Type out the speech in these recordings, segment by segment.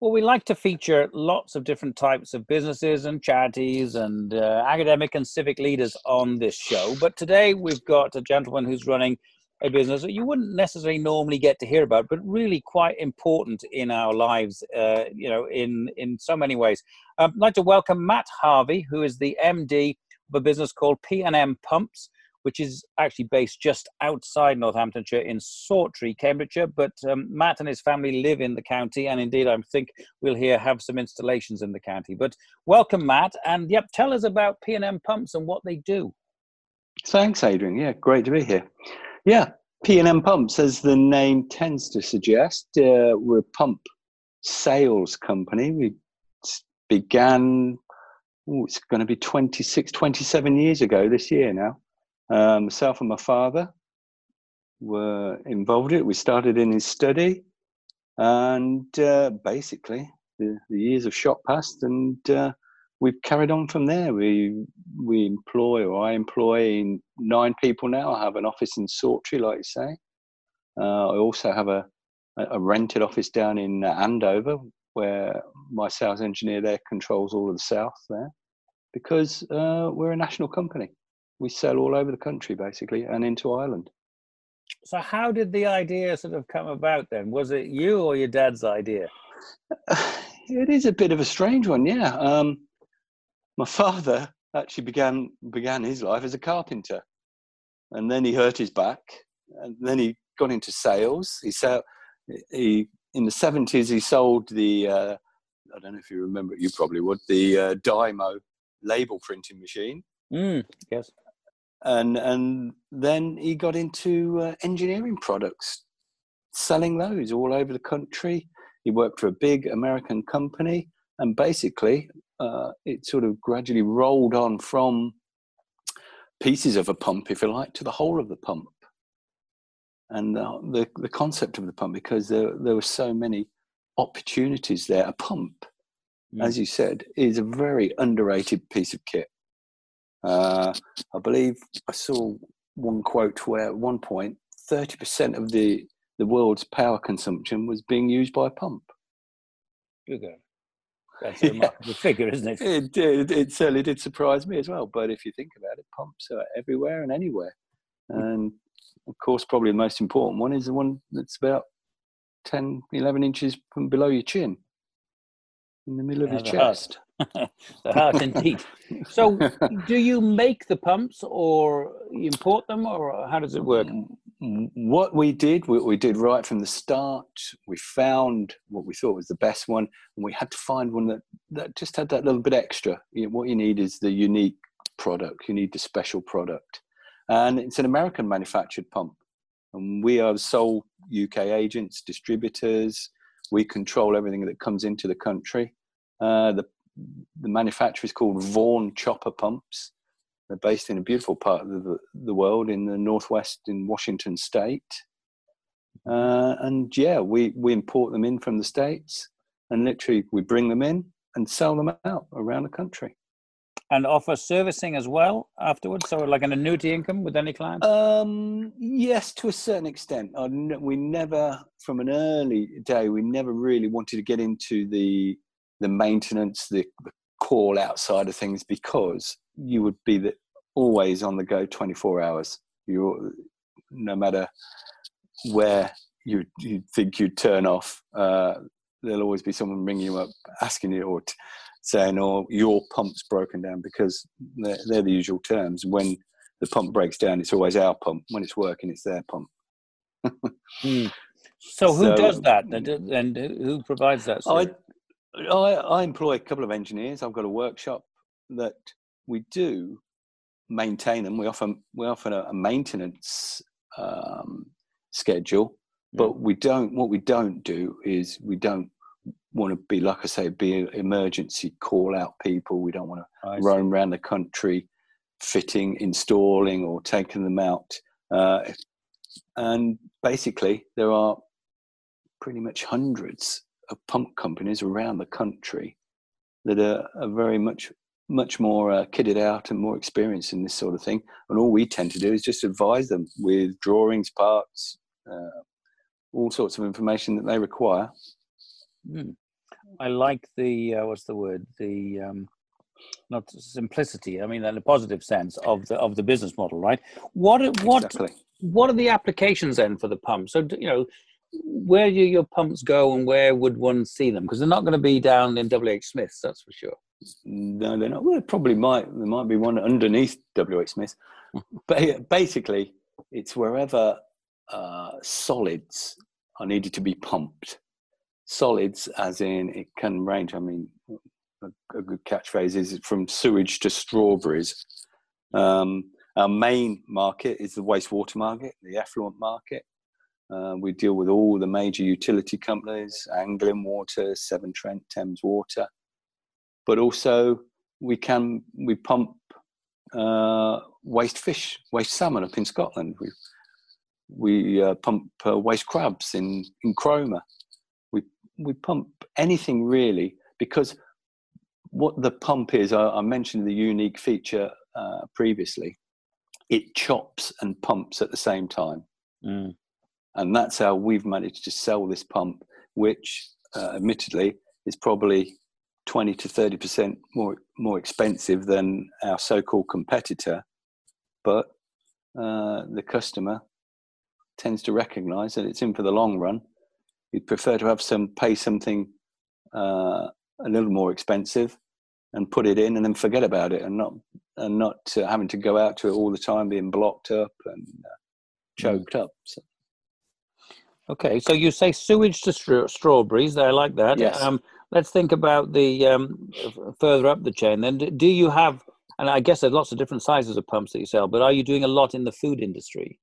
Well, we like to feature lots of different types of businesses and charities and uh, academic and civic leaders on this show. But today we've got a gentleman who's running a business that you wouldn't necessarily normally get to hear about, but really quite important in our lives, uh, you know, in, in so many ways. Um, I'd like to welcome Matt Harvey, who is the MD of a business called P&M Pumps which is actually based just outside Northamptonshire in Sawtry, Cambridgeshire. But um, Matt and his family live in the county, and indeed, I think we'll here have some installations in the county. But welcome, Matt, and yep, tell us about P&M Pumps and what they do. Thanks, Adrian. Yeah, great to be here. Yeah, P&M Pumps, as the name tends to suggest, uh, we're a pump sales company. We began, ooh, it's going to be 26, 27 years ago this year now. Um, myself and my father were involved in it. We started in his study, and uh, basically the, the, years have shot past, and uh, we've carried on from there. We we employ, or I employ, nine people now. I have an office in Sawtry, like you say. Uh, I also have a, a rented office down in Andover, where my sales engineer there controls all of the south there, because uh, we're a national company we sell all over the country basically and into Ireland. So how did the idea sort of come about then? Was it you or your dad's idea? It is a bit of a strange one, yeah. Um, my father actually began began his life as a carpenter, and then he hurt his back, and then he got into sales. He sell, he in the seventies he sold the uh, I don't know if you remember it, you probably would the uh, Dymo label printing machine. Mm, yes and and then he got into uh, engineering products, selling those all over the country. He worked for a big American company, and basically, uh, it sort of gradually rolled on from pieces of a pump, if you like, to the whole of the pump, and the the, the concept of the pump, because there there were so many opportunities there. A pump, mm. as you said, is a very underrated piece of kit uh, I believe I saw one quote where at one point 30% of the, the world's power consumption was being used by a pump. Okay. That's a remarkable yeah. figure, isn't it? It, it? it certainly did surprise me as well. But if you think about it, pumps are everywhere and anywhere. Hmm. And of course, probably the most important one is the one that's about 10, 11 inches from below your chin, in the middle of your chest. The heart indeed. So, do you make the pumps or import them, or how does it work? What we did, what we did right from the start, we found what we thought was the best one, and we had to find one that, that just had that little bit extra. You know, what you need is the unique product, you need the special product. And it's an American manufactured pump. And we are sole UK agents, distributors. We control everything that comes into the country. Uh, the the manufacturer is called Vaughan Chopper Pumps. They're based in a beautiful part of the, the world in the northwest in Washington State. Uh, and yeah, we, we import them in from the States and literally we bring them in and sell them out around the country. And offer servicing as well afterwards? So, like an annuity income with any client? Um, yes, to a certain extent. We never, from an early day, we never really wanted to get into the the maintenance, the, the call outside of things because you would be the, always on the go 24 hours. You, no matter where you you think you'd turn off, uh, there'll always be someone ringing you up asking you or t- saying, "Oh, your pump's broken down," because they're, they're the usual terms. When the pump breaks down, it's always our pump. When it's working, it's their pump. mm. So who so, does that, and who provides that? I, I, I employ a couple of engineers. I've got a workshop that we do maintain them. We offer we offer a, a maintenance um, schedule, but mm. we don't. What we don't do is we don't want to be like I say, be emergency call out people. We don't want to I roam see. around the country fitting, installing, or taking them out. Uh, and basically, there are pretty much hundreds of pump companies around the country that are, are very much much more uh, kitted out and more experienced in this sort of thing. And all we tend to do is just advise them with drawings, parts, uh, all sorts of information that they require. Mm. I like the uh, what's the word the um, not simplicity. I mean, in a positive sense of the of the business model, right? What what exactly. what are the applications then for the pump? So you know, where do your pumps go, and where would one see them? Because they're not going to be down in WH Smiths, that's for sure. No, they're not. Well, probably might. There might be one underneath WH Smith, but basically, it's wherever uh, solids are needed to be pumped solids, as in it can range. I mean, a, a good catchphrase is from sewage to strawberries. Um, our main market is the wastewater market, the effluent market. Uh, we deal with all the major utility companies, Anglian Water, Severn Trent, Thames Water, but also we can we pump uh, waste fish, waste salmon up in Scotland. We we uh, pump uh, waste crabs in in Cromer we pump anything really because what the pump is, I, I mentioned the unique feature uh, previously. It chops and pumps at the same time, mm. And that's how we've managed to sell this pump, which, uh, admittedly, is probably twenty to thirty percent more more expensive than our so-called competitor, but uh, the customer tends to recognise that it's in for the long run you'd prefer to have some pay something uh, a little more expensive and put it in and then forget about it and not and not uh, having to go out to it all the time being blocked up and uh, choked mm. up so. Okay so you say sewage to stra- strawberries i like that yes. Um, let's think about the um, further up the chain then do you have and i guess there's lots of different sizes of pumps that you sell but are you doing a lot in the food industry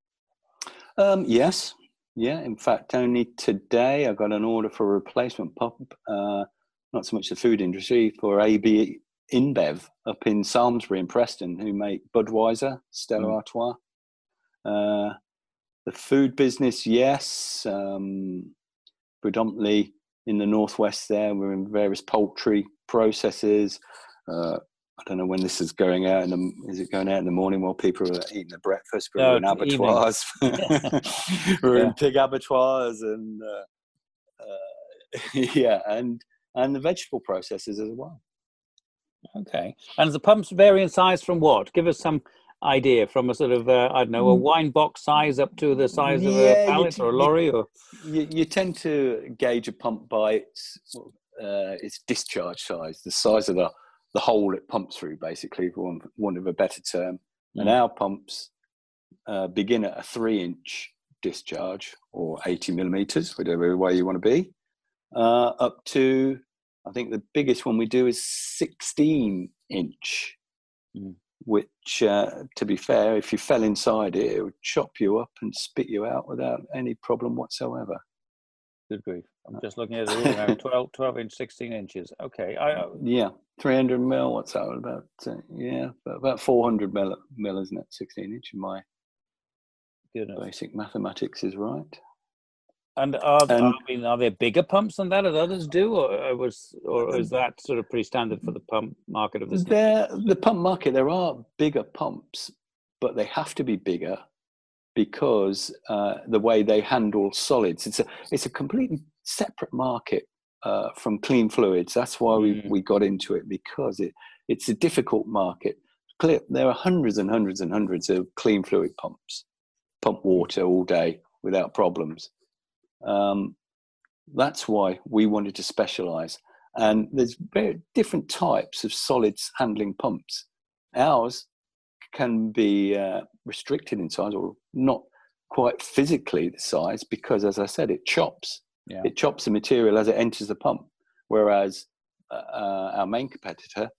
um, yes yeah, in fact, only today I got an order for a replacement pump. Uh, not so much the food industry for AB InBev up in Samlesbury in Preston, who make Budweiser, Stella mm. Artois. Uh, the food business, yes, um, predominantly in the northwest. There, we're in various poultry processes, uh, I don't know when this is going out. In the, is it going out in the morning while people are eating their breakfast? But no, we're in abattoirs. we're yeah. in pig abattoirs and uh, uh, yeah, and and the vegetable processes as well. Okay, and the pumps vary in size from what? Give us some idea from a sort of uh, I don't know a mm. wine box size up to the size yeah, of a pallet t- or a lorry, or you, you, tend to gauge a pump by its uh, its discharge size, the size of the the hole it pumps through, basically, for one, want of a better term. Mm. And our pumps uh, begin at a three inch discharge or 80 millimeters, whatever way you want to be, uh, up to, I think the biggest one we do is 16 inch, mm. Which, uh, to be fair, if you fell inside it, it would chop you up and spit you out without any problem whatsoever. Good grief. I'm just looking at it 12, 12 inch, 16 inches. Okay. I, uh, yeah. 300 mil. What's that about? Uh, yeah, about 400 mil, mil, isn't it? 16 inch. My Goodness. basic mathematics is right. And are, I mean, are there bigger pumps than that that others do, or was, or is that sort of pretty standard for the pump market of this? There, the pump market, there are bigger pumps, but they have to be bigger because uh, the way they handle solids. It's a it's a completely separate market uh, from clean fluids. That's why we, mm. we got into it because it it's a difficult market. Clear, there are hundreds and hundreds and hundreds of clean fluid pumps, pump water all day without problems. Um, that's why we wanted to specialize. And there's very different types of solids handling pumps. Ours can be uh, restricted in size or not quite physically the size because, as I said, it chops. Yeah. It chops the material as it enters the pump. Whereas uh, uh, our main competitor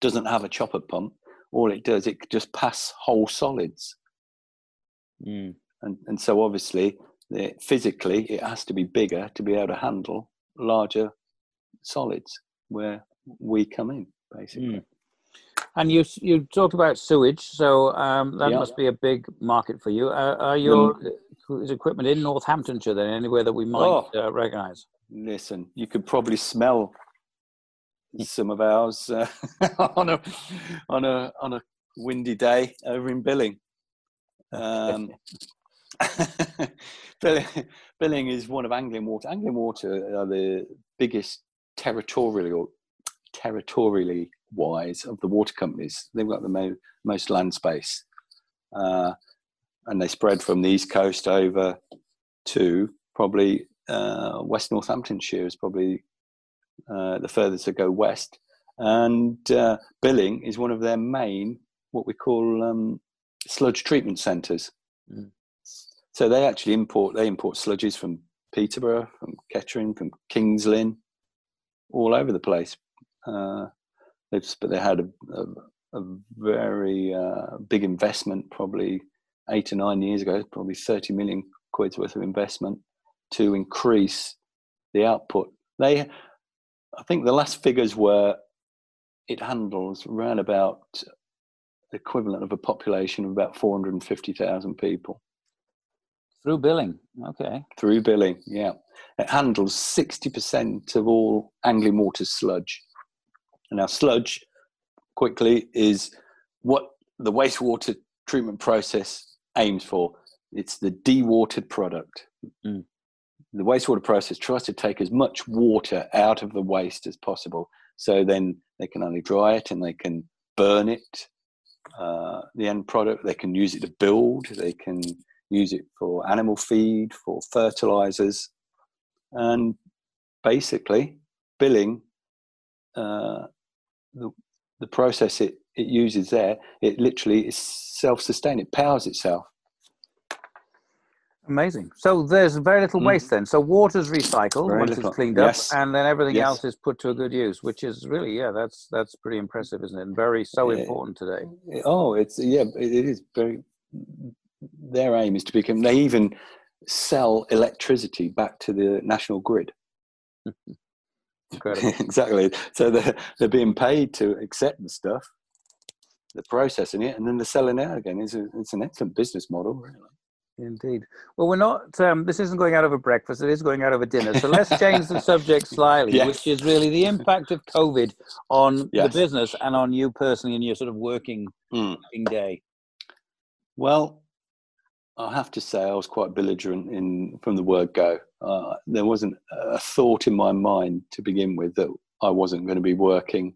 doesn't have a chopper pump. All it does, it just pass whole solids. Mm. And, and so obviously, the, physically, it has to be bigger to be able to handle larger solids where we come in, basically. Mm. And you you talked about sewage, so um, that Yeah. must be a big market for you. Uh, are your is equipment in Northamptonshire then, anywhere that we might Oh. uh, recognise? Listen, you could probably smell some of ours uh, on a on a on a windy day over in Billing. Um, Billing, is one of Anglian Water. Anglian Water are the biggest territorially or territorially wise of the water companies. They've got the mo- most land space, uh, and they spread from the east coast over to probably uh, West Northamptonshire is probably uh, the furthest to go west, and uh, Billing is one of their main what we call um, sludge treatment centres. Mm. So they actually import they import sludges from Peterborough, from Kettering, from Kings Lynn, all over the place. Uh, they've, but they had a, a, a very uh, big investment, probably eight or nine years ago, probably 30 million quid's worth of investment to increase the output. They, I think the last figures were it handles around about the equivalent of a population of about 450,000 people Through billing, okay. through billing. Yeah, it handles 60% of all Anglian water sludge. And now, sludge, quickly, is what the wastewater treatment process aims for. It's the dewatered product. Mm. The wastewater process tries to take as much water out of the waste as possible. So then they can only dry it and they can burn it. Uh, the end product, they can use it to build, they can use it for animal feed, for fertilizers. And basically, billing, uh, the, the process it, it uses there, it literally is self sustained, it powers itself. Amazing. So there's very little Mm. waste then. So water's recycled Very once little. it's cleaned Yes. up, and then everything Yes. else is put to a good use, which is really yeah, that's that's pretty impressive, isn't it? And very so Yeah. important today. Oh, it's yeah, it is very. Their aim is to become. They even sell electricity back to the national grid. Exactly. So they're they're being paid to accept the stuff, they're processing it, and then they're selling it out again. It's a, it's an excellent business model, really. Indeed. Well, we're not. Um, this isn't going out of a breakfast. It is going out of a dinner. So let's change the subject slightly, Yes. which is really the impact of COVID on Yes. the business and on you personally in your sort of working Mm. working day. Well, I have to say I was quite belligerent in from the word go. Uh, there wasn't a thought in my mind to begin with that I wasn't going to be working,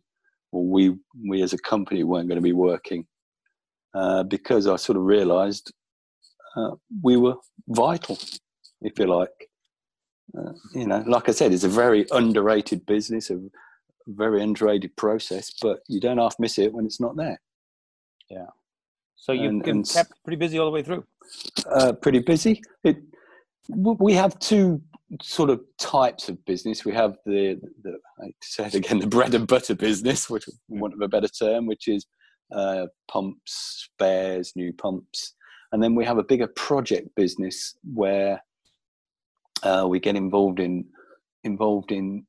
or we we as a company weren't going to be working, uh, because I sort of realised uh, we were vital, if you like. Uh, you know, like I said, it's a very underrated business, a very underrated process, but you don't half miss it when it's not there. So you've And- been and kept pretty busy all the way through. uh, pretty busy. It, we have two sort of types of business. We have the, the I said again, the bread and butter business, which, want of a better term, which is uh, pumps, spares, new pumps, and then we have a bigger project business where uh, we get involved in involved in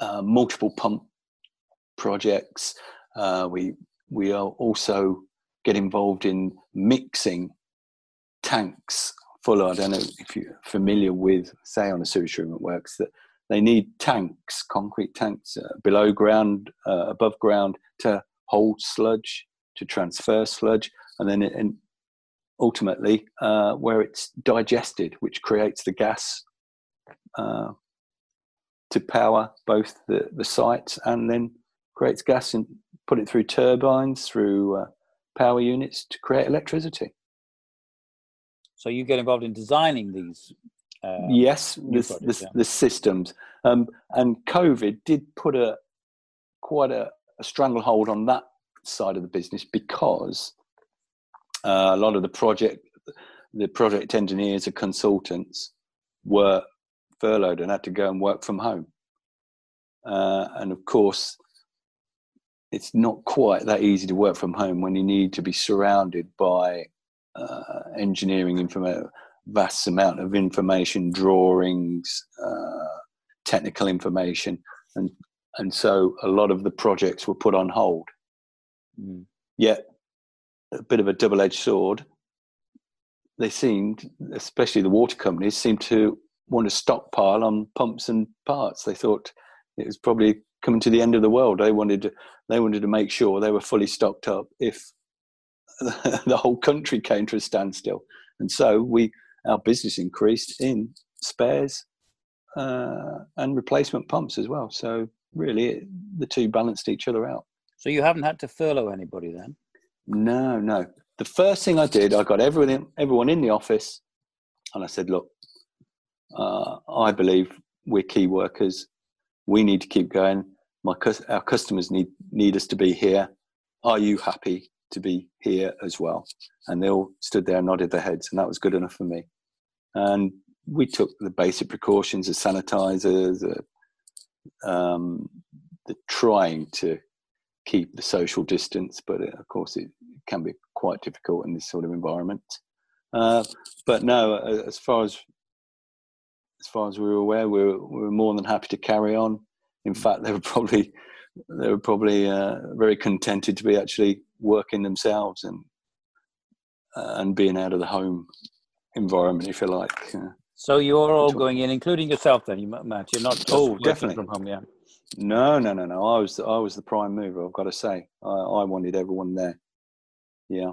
uh, multiple pump projects. Uh, we we are also get involved in mixing tanks full. I don't know if you're familiar with, say, on a sewage treatment works, that they need tanks, concrete tanks uh, below ground, uh, above ground to hold sludge, to transfer sludge, and then it, and ultimately uh, where it's digested, which creates the gas uh, to power both the, the sites and then creates gas and put it through turbines, through uh, power units to create electricity. So you get involved in designing these. Um, yes, projects, the, yeah. the systems. Um, and COVID did put a quite a, a stranglehold on that side of the business because uh, a lot of the project, the project engineers and consultants were furloughed and had to go and work from home. Uh, and of course, it's not quite that easy to work from home when you need to be surrounded by uh, engineering information, vast amount of information, drawings, uh, technical information, and and so a lot of the projects were put on hold. Mm. Yet, a bit of a double-edged sword. They seemed, especially the water companies, seemed to want to stockpile on pumps and parts. They thought it was probably coming to the end of the world. They wanted to, they wanted to make sure they were fully stocked up if the whole country came to a standstill. And so we our business increased in spares uh, and replacement pumps as well. So really, the two balanced each other out. So you haven't had to furlough anybody then? No, no. The first thing I did, I got everyone everyone in the office, and I said, "Look, uh, I believe we're key workers. We need to keep going. My our customers need need us to be here. Are you happy to be here as well?" And they all stood there and nodded their heads, and that was good enough for me. And we took the basic precautions of sanitizers, uh, um, the trying to keep the social distance, but uh, of course it can be quite difficult in this sort of environment. Uh, but no, as far as as far as we were aware, we were, we were more than happy to carry on. In fact, they were probably they were probably uh, very contented to be actually working themselves and uh, and being out of the home environment, if you like. Uh, so you're all going in, including yourself, then, you Matt. You're not oh definitely from home, yeah. No, no, no, no. I was I was the prime mover. I've got to say, I, I wanted everyone there. Yeah.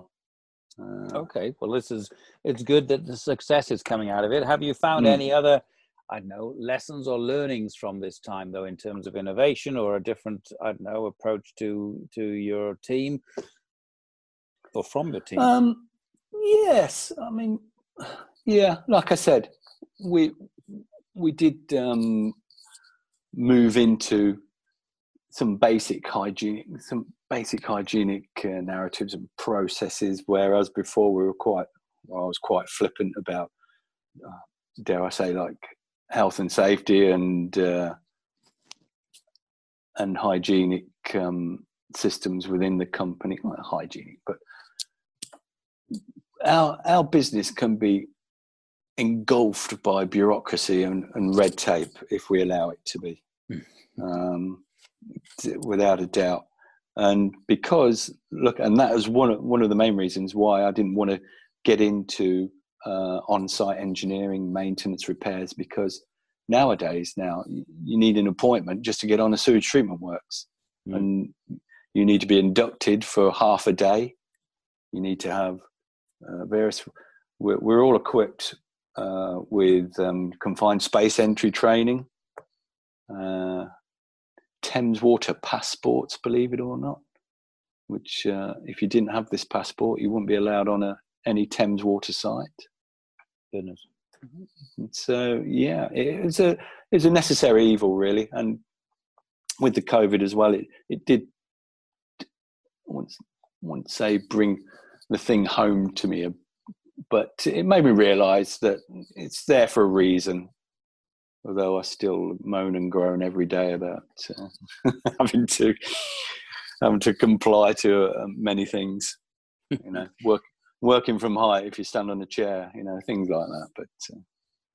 Uh, okay. Well, this is it's good that the success is coming out of it. Have you found mm. any other I don't know, lessons or learnings from this time, though, in terms of innovation or a different, I don't know, approach to to your team or from your team? Um, yes, I mean, yeah, like I said, we we did um, move into some basic hygienic, some basic hygienic uh, narratives and processes, whereas before we were quite, well, I was quite flippant about, uh, dare I say, like health and safety and uh, and hygienic um, systems within the company. Not hygienic, but our our business can be engulfed by bureaucracy and, and red tape if we allow it to be, hmm. um, without a doubt. And because look, and that is one of, one of the main reasons why I didn't want to get into uh, on-site engineering, maintenance, repairs, because nowadays now you need an appointment just to get on a sewage treatment works, mm. and you need to be inducted for half a day. You need to have uh, various. We're, we're, all equipped uh, with um, confined space entry training, uh, Thames Water passports, believe it or not. Which, uh, if you didn't have this passport, you wouldn't be allowed on a any Thames Water site goodness. So yeah, it's a it's a necessary evil, really. And with the COVID as well, it it did. I won't say bring the thing home to me, but it made me realise that it's there for a reason. Although I still moan and groan every day about uh, having to having to comply to uh, many things, you know, work working from height if you stand on a chair, you know, things like that. But uh,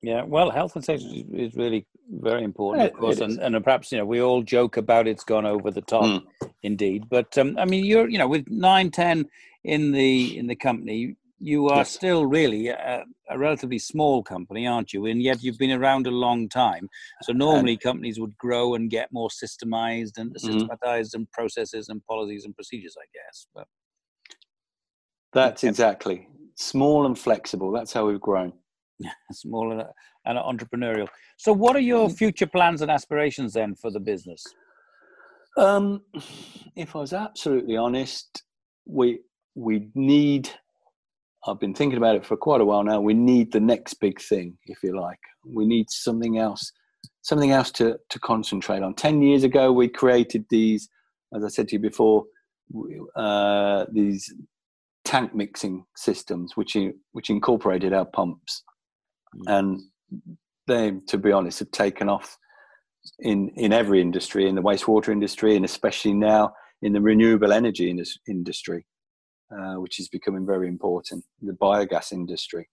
yeah, well, health and safety is really very important, of course, and, and perhaps you know we all joke about it's gone over the top, mm. indeed. But um, I mean, you're you know with nine, ten in the in the company, you are yes. still really a, a, relatively small company, aren't you? And yet you've been around a long time. So normally um, companies would grow and get more systemized and mm-hmm. systematized mm-hmm. and processes and policies and procedures, I guess. But that's exactly small and flexible. That's how we've grown. small and, and entrepreneurial. So, what are your mm. future plans and aspirations then for the business? Um, if I was absolutely honest, we we need. I've been thinking about it for quite a while now. We need the next big thing, if you like. We need something else, something else to to concentrate on. Ten years ago, we created these, as I said to you before, uh, these tank mixing systems, which which incorporated our pumps, mm. and they, to be honest, have taken off in in every industry, in the wastewater industry, and especially now in the renewable energy industry, uh, which is becoming very important, the biogas industry,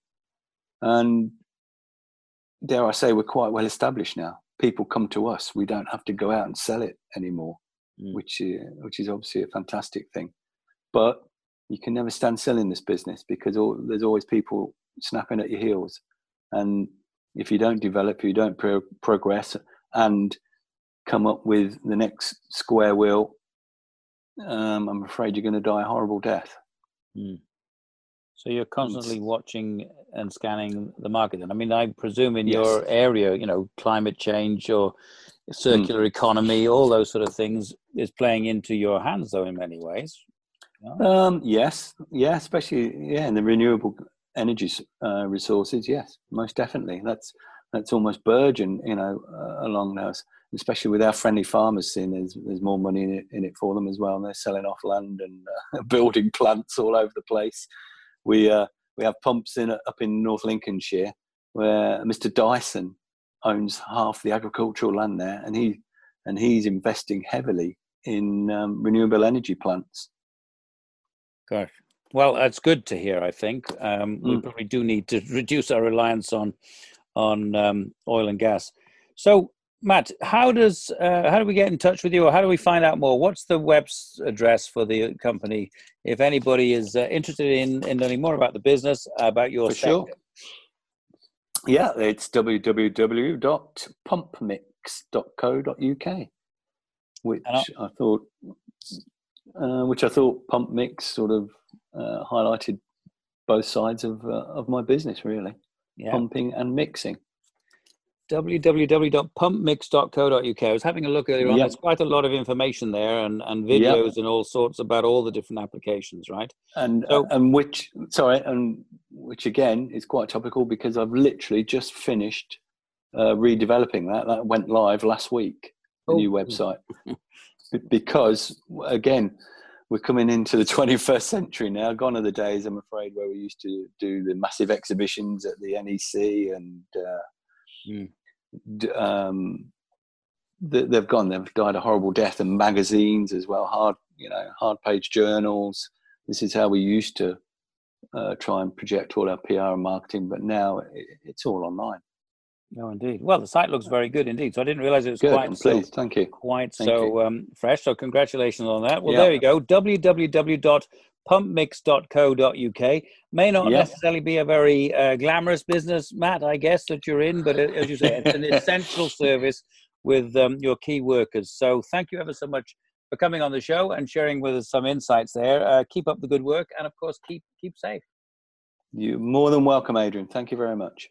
and dare I say, we're quite well established now. People come to us; we don't have to go out and sell it anymore, mm. which uh, which is obviously a fantastic thing. But you can never stand still in this business because all, there's always people snapping at your heels, and if you don't develop, you don't pro- progress, and come up with the next square wheel, um, I'm afraid you're going to die a horrible death. Mm. So you're constantly watching and scanning the market. Then I mean, I presume in yes. your area, you know, climate change or circular mm. economy, all those sort of things is playing into your hands, though, in many ways. Um, yes, yeah, especially yeah, in the renewable energy uh, resources. Yes, most definitely. That's that's almost burgeon, you know, uh, along those. Especially with our friendly farmers, seeing there's there's more money in it, in it for them as well. And they're selling off land and uh, building plants all over the place. We uh, we have pumps in up in North Lincolnshire where Mr. Dyson owns half the agricultural land there, and he and he's investing heavily in um, renewable energy plants. Gosh, well, that's good to hear. I think um, mm. we probably do need to reduce our reliance on on um, oil and gas. So, Matt, how does uh, how do we get in touch with you, or how do we find out more? What's the web's address for the company if anybody is uh, interested in, in learning more about the business, about your for sector? Sure. Yeah, it's www.pumpmix.co.uk, which I, I thought, uh, which I thought Pump Mix sort of uh, highlighted both sides of uh, of my business, really, yeah. pumping and mixing www.pumpmix.co.uk. I was having a look earlier on. Yep. There's quite a lot of information there and, and videos yep. and all sorts about all the different applications, right? And so, and which sorry, and which again is quite topical because I've literally just finished uh, redeveloping that. That went live last week. The oh. new website because again we're coming into the 21st century now. Gone are the days, I'm afraid, where we used to do the massive exhibitions at the NEC and. Uh, mm um, they've gone. They've died a horrible death, and magazines as well, hard you know, hard page journals. This is how we used to uh, try and project all our PR and marketing, but now it's all online. No, indeed. Well, the site looks very good indeed. So I didn't realize it was good, quite so, Thank you. quite Thank so you. Um, fresh. So congratulations on that. Well, yeah. there you go. www.pumpmix.co.uk May not yep. necessarily be a very uh, glamorous business, Matt, I guess, that you're in, but uh, as you say, it's an essential service with um, your key workers. So thank you ever so much for coming on the show and sharing with us some insights there. Uh, keep up the good work and, of course, keep, keep safe. You're more than welcome, Adrian. Thank you very much.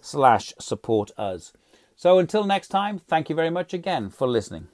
slash support us. So until next time, thank you very much again for listening.